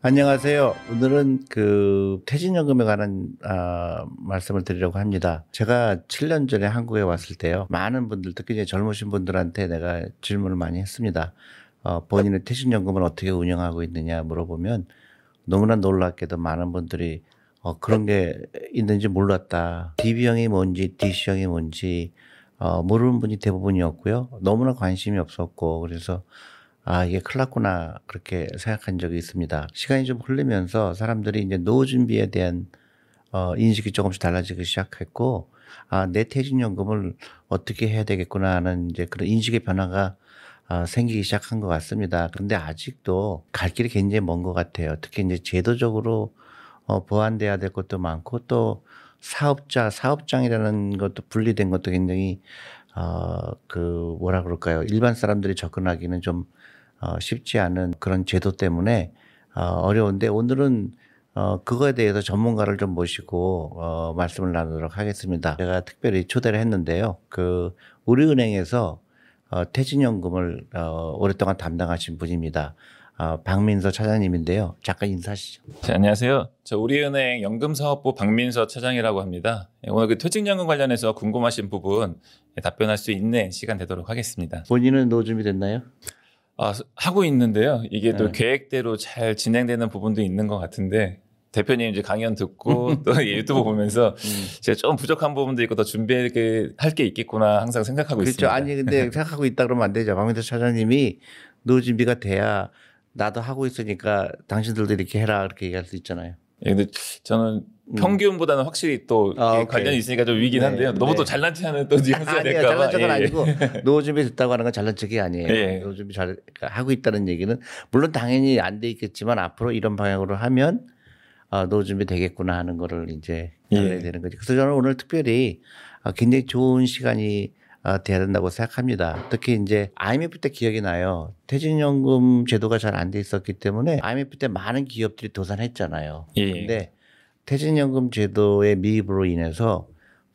안녕하세요. 오늘은 그 퇴직연금에 관한 아, 말씀을 드리려고 합니다. 제가 7년 전에 한국에 왔을 때요. 많은 분들, 특히 이제 젊으신 분들한테 내가 질문을 많이 했습니다. 어, 본인의 퇴직연금을 어떻게 운영하고 있느냐 물어보면 너무나 놀랍게도 많은 분들이 어, 그런 게 있는지 몰랐다. DB형이 뭔지, DC형이 뭔지 어, 모르는 분이 대부분이었고요. 너무나 관심이 없었고 그래서 아, 이게 큰일 났구나. 그렇게 생각한 적이 있습니다. 시간이 좀 흐르면서 사람들이 이제 노후 준비에 대한 어, 인식이 조금씩 달라지기 시작했고, 아, 내 퇴직연금을 어떻게 해야 되겠구나 하는 이제 그런 인식의 변화가 아, 생기기 시작한 것 같습니다. 근데 아직도 갈 길이 굉장히 먼 것 같아요. 특히 이제 제도적으로 어, 보완돼야 될 것도 많고 또 사업자, 사업장이라는 것도 분리된 것도 굉장히 어, 그 뭐라 그럴까요? 일반 사람들이 접근하기는 좀 어, 쉽지 않은 그런 제도 때문에 어, 어려운데 오늘은 어, 그거에 대해서 전문가를 좀 모시고 어, 말씀을 나누도록 하겠습니다. 제가 특별히 초대를 했는데요. 그 우리은행에서 어, 퇴직연금을 어, 오랫동안 담당하신 분입니다. 어, 박민서 차장님인데요. 잠깐 인사하시죠. 네, 안녕하세요. 저 우리은행 연금사업부 박민서 차장이라고 합니다. 예, 오늘 그 퇴직연금 관련해서 궁금하신 부분 예, 답변할 수 있는 시간 되도록 하겠습니다. 본인은 노후 준비 됐나요? 아, 하고 있는데요. 이게 또 네. 계획대로 잘 진행되는 부분도 있는 것 같은데 대표님 이제 강연 듣고 또 유튜브 보면서 제가 좀 부족한 부분도 있고 더 준비할 게 있겠구나 항상 생각하고 그렇죠. 있습니다. 아니 근데 생각하고 있다 그러면 안 되죠. 박민서 차장님이 노후 준비가 돼야 나도 하고 있으니까 당신들도 이렇게 해라 이렇게 얘기할 수 있잖아요. 예, 근데 저는 평균보다는 확실히 또 음. 아. 관련이 있으니까 좀 위긴 네, 한데요. 너무 네. 또 잘난 체하는 또 뉘앙스가 될까 봐. 잘난 척은 예, 예. 아니고 노후 준비 됐다고 하는 건 잘난 척이 아니에요. 예. 노후 준비 잘 하고 있다는 얘기는 물론 당연히 안 돼 있겠지만 앞으로 이런 방향으로 하면 어, 노후 준비 되겠구나 하는 거를 이제 예. 알아야 되는 거죠. 그래서 저는 오늘 특별히 어, 굉장히 좋은 시간이 어, 돼야 된다고 생각합니다. 특히 이제 IMF 때 기억이 나요. 퇴직연금 제도가 잘 안 돼 있었기 때문에 IMF 때 많은 기업들이 도산했잖아요. 예. 근데 퇴직연금 제도의 미입으로 인해서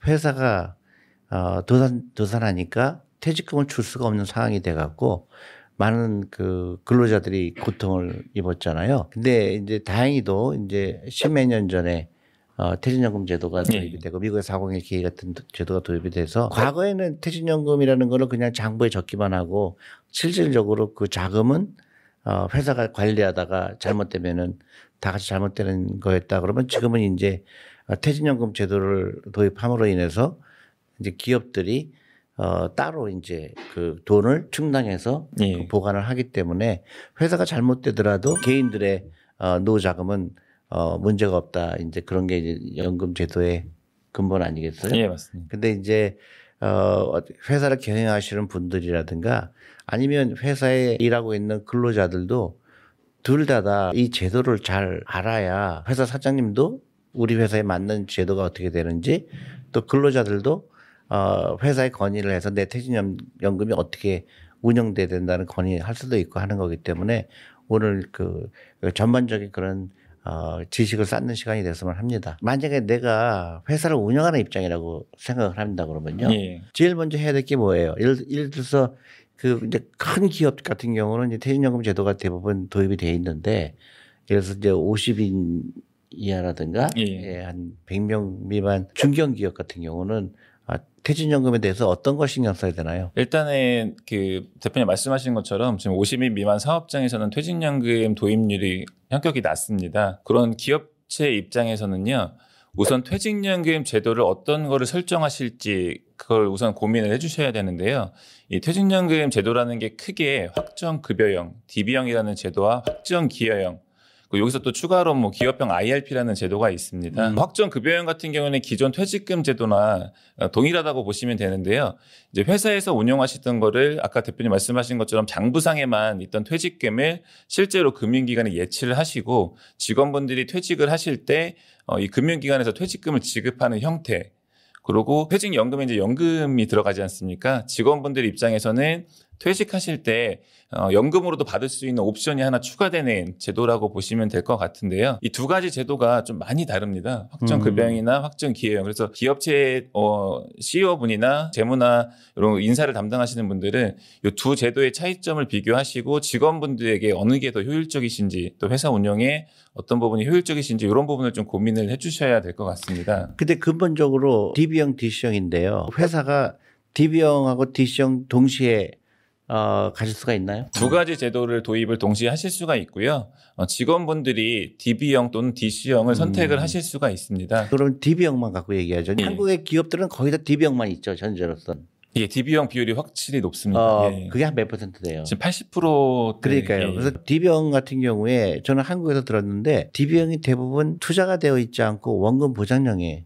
회사가 어, 도산 도산하니까 퇴직금을 줄 수가 없는 상황이 돼 갖고 많은 그 근로자들이 고통을 입었잖아요. 근데 이제 다행히도 이제 십몇 년 전에 어, 퇴직연금 제도가 도입이 예. 되고 미국의 401 k 같은 제도가 도입이 돼서 과거에는 퇴직연금이라는 거를 그냥 장부에 적기만 하고 실질적으로 그 자금은 어, 회사가 관리하다가 잘못되면은 다 같이 잘못되는 거였다 그러면 지금은 이제 어, 퇴직연금 제도를 도입함으로 인해서 이제 기업들이 어, 따로 이제 그 돈을 충당해서 예. 그 보관을 하기 때문에 회사가 잘못되더라도 개인들의 어, 노후 자금은 어, 문제가 없다. 이제 그런 게 이제 연금 제도의 근본 아니겠어요? 예, 맞습니다. 근데 이제 어 회사를 경영하시는 분들이라든가 아니면 회사에 일하고 있는 근로자들도 둘 다 다 이 제도를 잘 알아야 회사 사장님도 우리 회사에 맞는 제도가 어떻게 되는지 또 근로자들도 어 회사에 건의를 해서 내 퇴직연금이 어떻게 운영돼야 된다는 건의할 수도 있고 하는 거기 때문에 오늘 그 전반적인 그런 어, 지식을 쌓는 시간이 됐으면 합니다. 만약에 내가 회사를 운영하는 입장이라고 생각을 한다 그러면요. 예. 제일 먼저 해야 될 게 뭐예요? 예를, 예를 들어서 그 이제 큰 기업 같은 경우는 이제 퇴직연금 제도가 대부분 도입이 돼 있는데 예를 들어서 이제 50인 이하라든가 예. 예, 한 100명 미만 중견 기업 같은 경우는 아, 퇴직연금에 대해서 어떤 걸 신경 써야 되나요? 일단은 그 대표님 말씀하신 것처럼 지금 50인 미만 사업장에서는 퇴직연금 도입률이 현격히 낮습니다. 그런 기업체 입장에서는요. 우선 퇴직연금 제도를 어떤 거를 설정하실지 그걸 우선 고민을 해주셔야 되는데요. 이 퇴직연금 제도라는 게 크게 확정급여형, DB형이라는 제도와 확정기여형 여기서 또 추가로 뭐 기업형 IRP라는 제도가 있습니다. 음. 확정 급여형 같은 경우는 기존 퇴직금 제도나 어, 동일하다고 보시면 되는데요. 이제 회사에서 운영하시던 거를 아까 대표님 말씀하신 것처럼 장부상에만 있던 퇴직금을 실제로 금융기관에 예치를 하시고 직원분들이 퇴직을 하실 때 어, 이 금융기관에서 퇴직금을 지급하는 형태 그리고 퇴직연금에 이제 연금이 들어가지 않습니까? 직원분들 입장에서는 퇴직하실 때 어, 연금으로도 받을 수 있는 옵션이 하나 추가되는 제도라고 보시면 될 것 같은데요. 이 두 가지 제도가 좀 많이 다릅니다. 확정 음. 급여형이나 확정 기여형. 그래서 기업체 어, CEO 분이나 재무나 이런 인사를 담당하시는 분들은 이 두 제도의 차이점을 비교하시고 직원분들에게 어느 게 더 효율적이신지 또 회사 운영에 어떤 부분이 효율적이신지 이런 부분을 좀 고민을 해주셔야 될 것 같습니다. 근데 근본적으로 DB형, DC형인데요. 회사가 DB형하고 DC형 동시에 어, 가질 수가 있나요? 두 가지 제도를 도입을 동시에 하실 수가 있고요. 어, 직원분들이 DB형 또는 DC형을 선택을 하실 수가 있습니다. 그럼 DB형만 갖고 얘기하죠. 예. 한국의 기업들은 거의 다 DB형만 있죠. 전제로서. 예, DB형 비율이 확실히 높습니다. 어, 예. 그게 한 몇 퍼센트 돼요. 지금 80% 그러니까요. 예. 그래서 DB형 같은 경우에 저는 한국에서 들었는데 DB형이 대부분 투자가 되어 있지 않고 원금 보장형에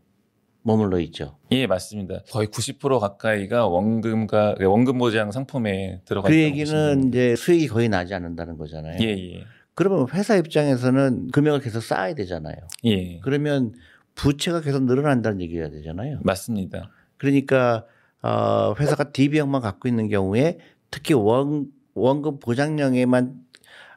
머물러 있죠. 예, 맞습니다. 거의 90% 가까이가 원금과 원금 보장 상품에 들어가 그 얘기는 이제 수익이 거의 나지 않는다는 거잖아요. 예, 예. 그러면 회사 입장에서는 금액을 계속 쌓아야 되잖아요. 예. 그러면 부채가 계속 늘어난다는 얘기가 되잖아요. 맞습니다. 그러니까 어, 회사가 DB형만 갖고 있는 경우에 특히 원 원금 보장형에만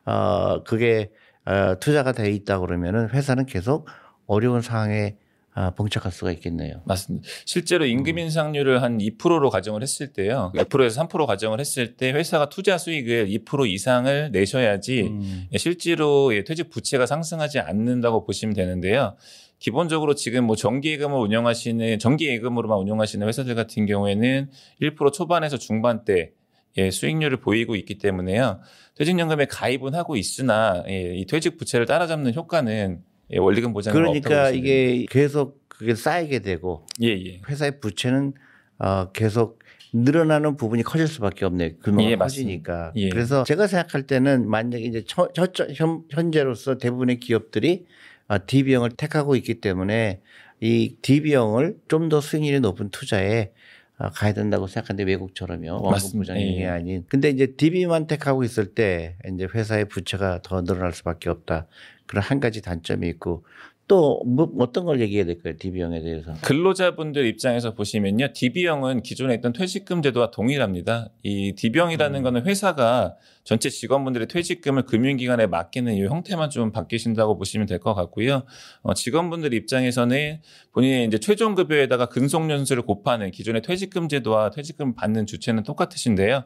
어, 그게 어, 투자가 돼 있다 그러면은 회사는 계속 어려운 상황에 아, 봉착할 수가 있겠네요. 맞습니다. 실제로 임금 음. 인상률을 한 2%로 가정을 했을 때요. 2%에서 3% 가정을 했을 때 회사가 투자 수익을 2% 이상을 내셔야지 음. 예, 실제로 예, 퇴직 부채가 상승하지 않는다고 보시면 되는데요. 기본적으로 지금 뭐 정기예금을 운영하시는 정기예금으로만 운영하시는 회사들 같은 경우에는 1% 초반에서 중반대 예, 수익률을 보이고 있기 때문에요. 퇴직연금에 가입은 하고 있으나 예, 이 퇴직 부채를 따라잡는 효과는 예, 원리금 보장은 없다고 그러니까 이게 계속 그게 쌓이게 되고 예, 예. 회사의 부채는 어, 계속 늘어나는 부분이 커질 수밖에 없네요. 규모가 예, 커지니까. 예. 그래서 제가 생각할 때는 만약에 이제 처, 저, 현, 현재로서 대부분의 기업들이 어, DB형을 택하고 있기 때문에 이 DB형을 좀 더 수익률이 높은 투자에 어, 가야 된다고 생각하는데 외국처럼요. 원금 맞습니다. 보장이 예. 아닌. 근데 이제 DB만 택하고 있을 때 이제 회사의 부채가 더 늘어날 수밖에 없다. 그런 한 가지 단점이 있고 또 뭐, 어떤 걸 얘기해야 될까요? DB형에 대해서. 근로자분들 입장에서 보시면요. DB형은 기존에 있던 퇴직금 제도와 동일합니다. 이 DB형이라는 음. 거는 회사가 전체 직원분들의 퇴직금을 금융기관에 맡기는 이 형태만 좀 바뀌신다고 보시면 될 것 같고요. 어, 직원분들 입장에서는 본인의 이제 최종 급여에다가 근속연수를 곱하는 기존의 퇴직금 제도와 퇴직금 받는 주체는 똑같으신데요.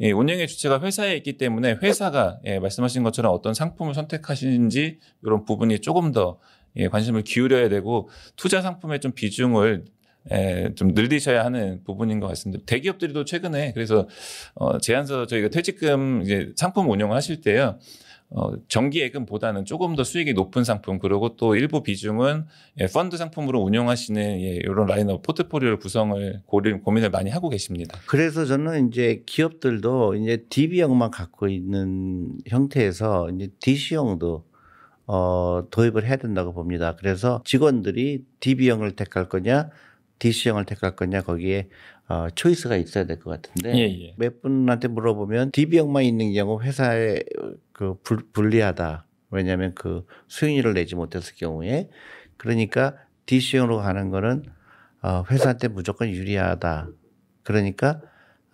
예, 운영의 주체가 회사에 있기 때문에 회사가 예, 말씀하신 것처럼 어떤 상품을 선택하시는지 이런 부분이 조금 더 예, 관심을 기울여야 되고 투자 상품의 좀 비중을 에, 좀 늘리셔야 하는 부분인 것 같습니다. 대기업들도 최근에 그래서 어, 제안서 저희가 퇴직금 이제 상품 운영을 하실 때요. 어, 정기예금보다는 조금 더 수익이 높은 상품 그리고 또 일부 비중은 예, 펀드 상품으로 운영하시는 예, 이런 라인업 포트폴리오를 구성을 고리, 고민을 많이 하고 계십니다. 그래서 저는 이제 기업들도 이제 DB형만 갖고 있는 형태에서 이제 DC형도 어, 도입을 해야 된다고 봅니다. 그래서 직원들이 DB형을 택할 거냐, DC형을 택할 거냐 거기에 어, 초이스가 있어야 될 것 같은데 예, 예. 몇 분한테 물어보면 DB형만 있는 경우 회사에 그 불, 불리하다. 왜냐하면 그 수익률을 내지 못했을 경우에 그러니까 DC형으로 가는 거는 어, 회사한테 무조건 유리하다. 그러니까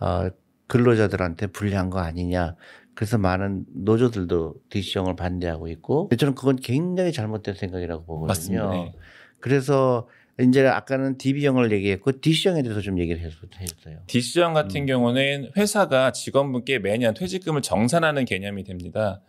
어, 근로자들한테 불리한 거 아니냐. 그래서 많은 노조들도 DC형을 반대하고 있고 저는 그건 굉장히 잘못된 생각이라고 보거든요. 맞습니다. 네. 그래서 이제 아까는 DB형을 얘기했고 DC형에 대해서 좀 얘기를 해주세요. 디시전 같은 경우는 회사가 직원분께 매년 퇴직금을 정산하는 개념이 됩니다.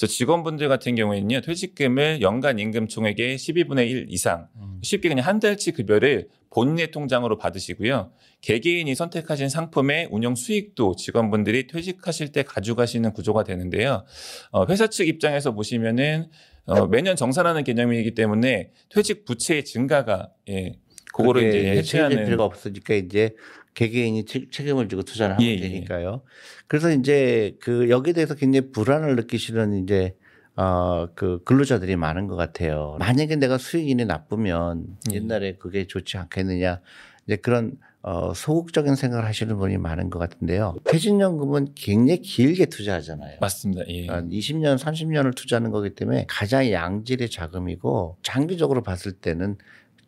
그래서 직원분들 같은 경우에는요, 퇴직금을 연간 임금 총액의 12분의 1 이상, 쉽게 그냥 한 달치 급여를 본인의 통장으로 받으시고요. 개개인이 선택하신 상품의 운영 수익도 직원분들이 퇴직하실 때 가져가시는 구조가 되는데요. 어, 회사 측 입장에서 보시면은 어, 매년 정산하는 개념이기 때문에 퇴직 부채의 증가가 예, 그거를 이제 해체하는 필요가 없으니까 이제 개개인이 책- 책임을 지고 투자를 하면 예, 예. 되니까요. 그래서 이제 그 여기에 대해서 굉장히 불안을 느끼시는 이제 어그 근로자들이 많은 것 같아요. 만약에 내가 수익이 나쁘면 예. 옛날에 그게 좋지 않겠느냐 이제 그런 어 소극적인 생각을 하시는 분이 많은 것 같은데요. 퇴직연금은 굉장히 길게 투자하잖아요. 맞습니다. 예. 한 20년, 30년을 투자하는 거기 때문에 가장 양질의 자금이고 장기적으로 봤을 때는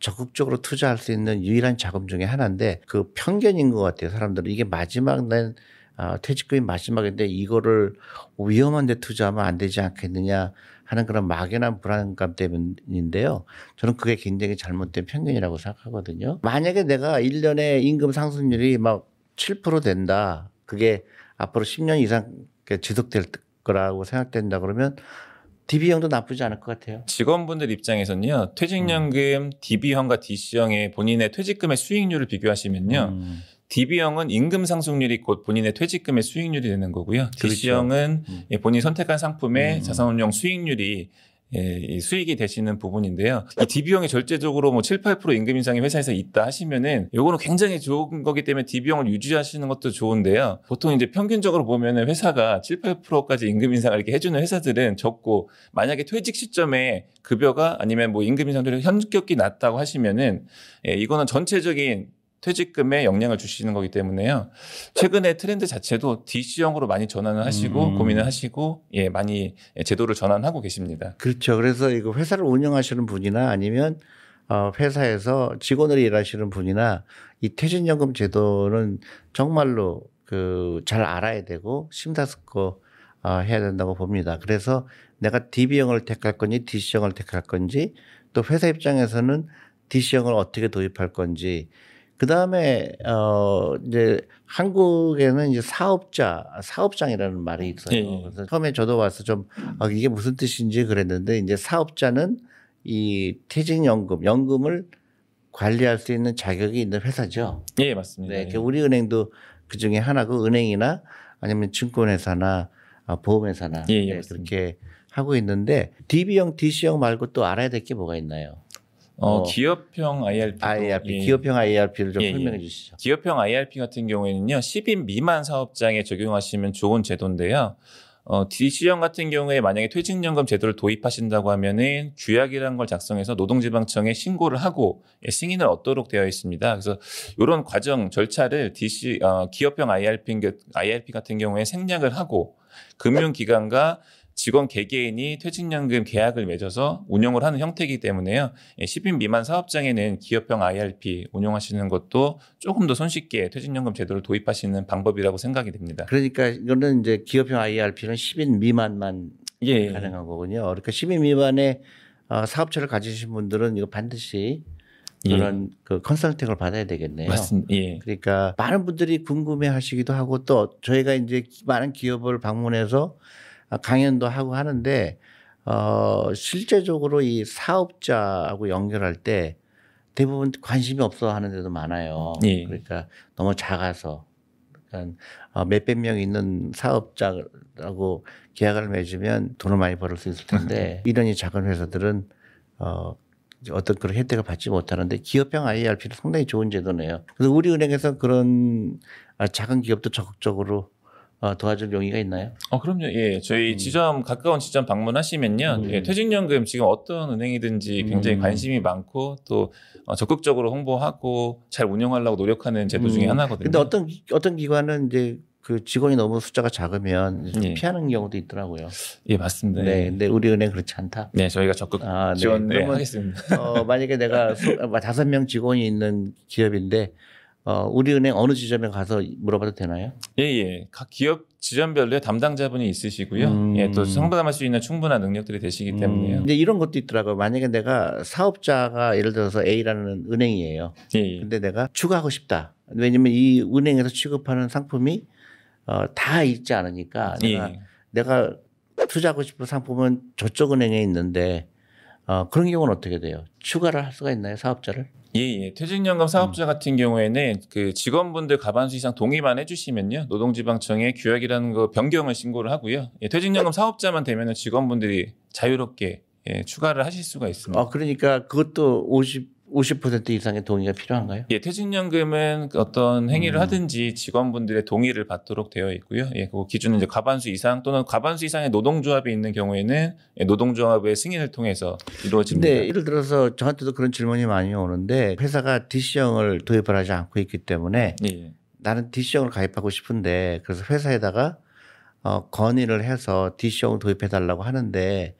적극적으로 투자할 수 있는 유일한 자금 중에 하나인데 그 편견인 것 같아요. 사람들은 이게 마지막 낸 아, 퇴직금이 마지막인데 이거를 위험한 데 투자하면 안 되지 않겠느냐 하는 그런 막연한 불안감 때문인데요. 저는 그게 굉장히 잘못된 편견이라고 생각하거든요. 만약에 내가 1년에 임금 상승률이 막 7% 된다. 그게 앞으로 10년 이상 지속될 거라고 생각된다 그러면 DB형도 나쁘지 않을 것 같아요. 직원분들 입장에서는요. 퇴직연금 DB형과 DC형의 본인의 퇴직금의 수익률을 비교하시면요. 음. DB형은 임금 상승률이 곧 본인의 퇴직금의 수익률이 되는 거고요. 그렇죠. DC형은 음. 예, 본인이 선택한 상품의 음. 자산운용 수익률이 예, 이 수익이 되시는 부분인데요. 이 DB형이 절대적으로 뭐 7, 8% 임금 인상이 회사에서 있다 하시면은 요거는 굉장히 좋은 거기 때문에 DB형을 유지하시는 것도 좋은데요. 보통 이제 평균적으로 보면은 회사가 7, 8%까지 임금 인상을 이렇게 해주는 회사들은 적고 만약에 퇴직 시점에 급여가 아니면 뭐 임금 인상률이 현격히 낮다고 하시면은 예, 이거는 전체적인 퇴직금에 영향을 주시는 거기 때문에요. 최근에 트렌드 자체도 DC형으로 많이 전환을 하시고 음. 고민을 하시고 예, 많이 제도를 전환하고 계십니다. 그렇죠. 그래서 이거 회사를 운영하시는 분이나 아니면 어, 회사에서 직원으로 일하시는 분이나 이 퇴직연금 제도는 정말로 그 잘 알아야 되고 심사숙고 어, 해야 된다고 봅니다. 그래서 내가 DB형을 택할 건지 DC형을 택할 건지 또 회사 입장에서는 DC형을 어떻게 도입할 건지 그 다음에 어 이제 한국에는 이제 사업자 사업장이라는 말이 있어요. 예, 예. 그래서 처음에 저도 와서 좀 아, 이게 무슨 뜻인지 그랬는데 이제 사업자는 이 퇴직연금 연금을 관리할 수 있는 자격이 있는 회사죠. 예, 맞습니다. 네, 예. 그 우리 은행도 그 중에 하나고 은행이나 아니면 증권회사나 아, 보험회사나 예, 예, 네. 그렇게 하고 있는데 DB형, DC형 말고 또 알아야 될 게 뭐가 있나요? 어, 어, 기업형 IRP. 도, IRP, 예. 기업형 IRP를 좀 예, 예. 설명해 주시죠. 기업형 IRP 같은 경우에는요, 10인 미만 사업장에 적용하시면 좋은 제도인데요. 어, DC형 같은 경우에 만약에 퇴직연금 제도를 도입하신다고 하면은 규약이라는 걸 작성해서 노동지방청에 신고를 하고 예, 승인을 얻도록 되어 있습니다. 그래서 이런 과정 절차를 DC 어, 기업형 IRP, IRP 같은 경우에 생략을 하고 금융기관과 직원 개개인이 퇴직연금 계약을 맺어서 운영을 하는 형태이기 때문에요. 예, 10인 미만 사업장에는 기업형 IRP 운영하시는 것도 조금 더 손쉽게 퇴직연금 제도를 도입하시는 방법이라고 생각이 됩니다. 그러니까 이거는 이제 기업형 IRP는 10인 미만만 예. 가능한 거군요. 그러니까 10인 미만의 어, 사업체를 가지신 분들은 이거 반드시 예. 그런 그 컨설팅을 받아야 되겠네요. 맞습니다. 예. 그러니까 많은 분들이 궁금해 하시기도 하고 또 저희가 이제 많은 기업을 방문해서 아, 강연도 하고 하는데 어 실제적으로 이 사업자하고 연결할 때 대부분 관심이 없어 하는 데도 많아요. 예. 그러니까 너무 작아서 그러니까 어, 몇백 명 있는 사업자라고 계약을 맺으면 돈을 많이 벌을 수 있을 텐데 이런 이 작은 회사들은 어 어떤 그런 혜택을 받지 못하는데 기업형 IRP는 상당히 좋은 제도네요. 그래서 우리 은행에서 그런 아, 작은 기업도 적극적으로 어, 도와줄 용의가 있나요? 어, 그럼요. 예. 저희 음. 지점, 가까운 지점 방문하시면요. 음. 예, 퇴직연금 지금 어떤 은행이든지 굉장히 음. 관심이 많고 또 어, 적극적으로 홍보하고 잘 운영하려고 노력하는 제도 중에 음. 하나거든요. 근데 어떤 기- 어떤 기관은 이제 그 직원이 너무 숫자가 작으면 좀 예. 피하는 경우도 있더라고요. 예, 맞습니다. 네, 네. 근데 우리 은행 그렇지 않다. 네, 저희가 적극 아, 네. 지원 네, 하겠습니다. 어, 만약에 내가 소- 아, 다섯 명 직원이 있는 기업인데 어, 우리 은행 어느 지점에 가서 물어봐도 되나요? 예, 예. 각 기업 지점별로의 담당자분이 있으시고요. 음. 예, 또 상담할 수 있는 충분한 능력들이 되시기 때문에요. 음, 이제 이런 것도 있더라고요. 만약에 내가 사업자가 예를 들어서 A라는 은행이에요. 예, 예. 근데 내가 추가하고 싶다. 왜냐면 이 은행에서 취급하는 상품이 어, 다 있지 않으니까 내가, 예. 내가 투자하고 싶은 상품은 저쪽 은행에 있는데 어, 그런 경우는 어떻게 돼요? 추가를 할 수가 있나요? 사업자를? 예, 예. 퇴직연금 음. 사업자 같은 경우에는 그 직원분들 가반수 이상 동의만 해주시면요. 노동지방청에 규약이라는 거 변경을 신고를 하고요. 예, 퇴직연금 사업자만 되면은 직원분들이 자유롭게 예, 추가를 하실 수가 있습니다. 어, 그러니까 그것도 50, 50% 이상의 동의가 필요한가요? 예, 퇴직연금은 어떤 행위를 음. 하든지 직원분들의 동의를 받도록 되어 있고요. 예, 그 기준은 이제 과반수 이상 또는 과반수 이상의 노동조합이 있는 경우에는 예, 노동조합의 승인을 통해서 이루어집니다. 근데 예를 들어서 저한테도 그런 질문이 많이 오는데 회사가 DC형을 도입을 하지 않고 있기 때문에 예, 나는 DC형을 가입하고 싶은데 그래서 회사에다가 어, 건의를 해서 DC형을 도입해 달라고 하는데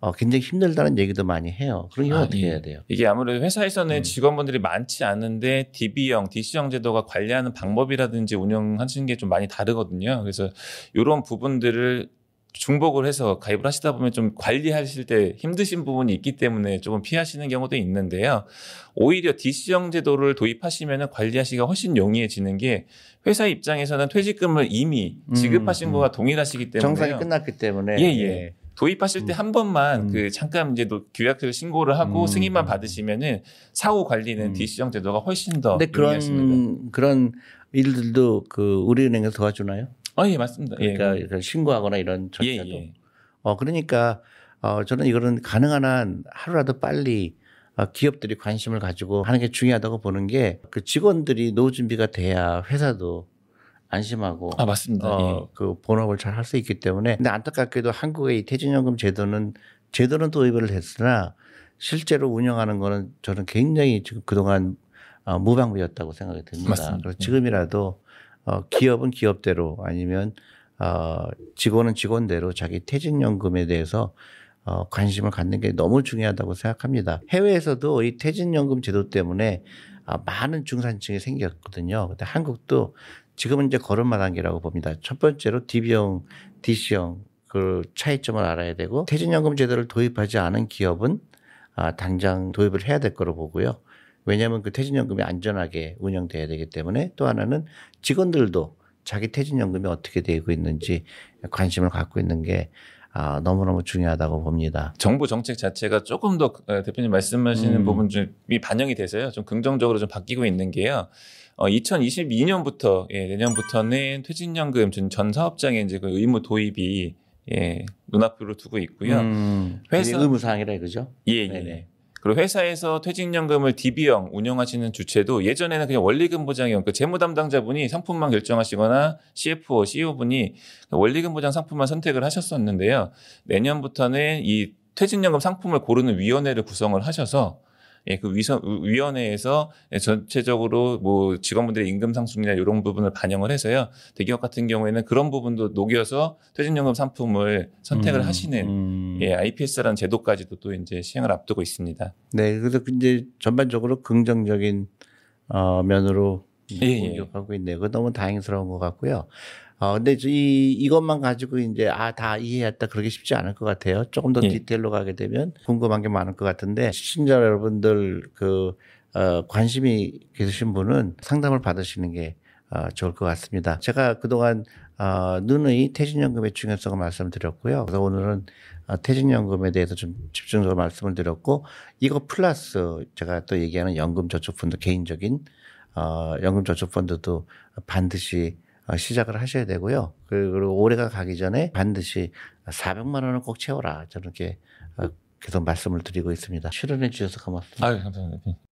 어, 굉장히 힘들다는 얘기도 많이 해요. 그런 경우 아, 어떻게 예. 해야 돼요? 이게 아무래도 회사에서는 음. 직원분들이 많지 않은데 DB형, DC형 제도가 관리하는 방법이라든지 운영하시는 게 좀 많이 다르거든요. 그래서 이런 부분들을 중복을 해서 가입을 하시다 보면 좀 관리하실 때 힘드신 부분이 있기 때문에 조금 피하시는 경우도 있는데요. 오히려 DC형 제도를 도입하시면 관리하시기가 훨씬 용이해지는 게 회사 입장에서는 퇴직금을 이미 음, 지급하신 음. 거와 동일하시기 때문에 정산이 끝났기 때문에 예, 예. 도입하실 때 한 번만 음. 그 잠깐 이제 노- 규약서를 신고를 하고 음. 승인만 받으시면은 사후 관리는 음. DC형 제도가 훨씬 더 근데. 그런 그런 일들도 그 우리은행에서 도와주나요? 아, 예, 맞습니다. 예. 그러니까 이런 신고하거나 이런 예, 절차도. 예. 어 그러니까 어 저는 이거는 가능한 한 하루라도 빨리 어, 기업들이 관심을 가지고 하는 게 중요하다고 보는 게 그 직원들이 노후 준비가 돼야 회사도 안심하고 아, 맞습니다. 예. 어, 그 본업을 잘 할 수 있기 때문에 근데 안타깝게도 한국의 이 퇴직연금 제도는 제도는 도입을 했으나 실제로 운영하는 거는 저는 굉장히 지금 그동안 어, 무방비였다고 생각이 듭니다. 맞습니다. 그래서 지금이라도 어, 기업은 기업대로 아니면 어, 직원은 직원대로 자기 퇴직연금에 대해서 어, 관심을 갖는 게 너무 중요하다고 생각합니다. 해외에서도 이 퇴직연금 제도 때문에 아, 많은 중산층이 생겼거든요. 근데 한국도 지금은 이제 걸음마 단계라고 봅니다. 첫 번째로 DB형, DC형 그 차이점을 알아야 되고 퇴직연금 제도를 도입하지 않은 기업은 아, 당장 도입을 해야 될 거로 보고요. 왜냐하면 그 퇴직연금이 안전하게 운영돼야 되기 때문에 또 하나는 직원들도 자기 퇴직연금이 어떻게 되고 있는지 관심을 갖고 있는 게 아, 너무너무 중요하다고 봅니다. 정부 정책 자체가 조금 더 어, 대표님 말씀하시는 음. 부분 중이 반영이 돼서요. 좀 긍정적으로 좀 바뀌고 있는 게요. 어, 2022년부터 예, 내년부터는 퇴직연금 전, 전 사업장에 이제 그 의무 도입이 예, 눈앞으로 두고 있고요. 음, 회사- 그게 의무 사항이라 그죠? 예, 예. 네네. 그리고 회사에서 퇴직연금을 DB형 운영하시는 주체도 예전에는 그냥 원리금 보장형, 그 재무 담당자분이 상품만 결정하시거나 CFO, CEO분이 원리금 보장 상품만 선택을 하셨었는데요. 내년부터는 이 퇴직연금 상품을 고르는 위원회를 구성을 하셔서 예, 그 위선, 위원회에서 전체적으로 뭐 직원분들의 임금 상승이나 이런 부분을 반영을 해서요. 대기업 같은 경우에는 그런 부분도 녹여서 퇴직연금 상품을 선택을 음, 하시는 음. 예, IPS라는 제도까지도 또 이제 시행을 앞두고 있습니다. 네, 그래서 이제 전반적으로 긍정적인 어, 면으로 예, 예. 공격하고 있네요. 그거 너무 다행스러운 것 같고요. 어, 근데 저 이, 이것만 가지고 이제, 아, 다 이해했다. 그러기 쉽지 않을 것 같아요. 조금 더 예. 디테일로 가게 되면 궁금한 게 많을 것 같은데, 시청자 여러분들 그, 어, 관심이 계신 분은 상담을 받으시는 게 어, 좋을 것 같습니다. 제가 그동안 어, 누누이 퇴직연금의 중요성을 말씀드렸고요. 그래서 오늘은 어, 퇴직연금에 대해서 좀 집중적으로 말씀을 드렸고, 이거 플러스 제가 또 얘기하는 연금저축펀드 개인적인 어, 연금저축펀드도 반드시 어, 시작을 하셔야 되고요. 그리고 올해가 가기 전에 반드시 400만 원을 꼭 채워라. 저렇게 어, 계속 말씀을 드리고 있습니다. 출연해 주셔서 고맙습니다. 아유, 감사합니다.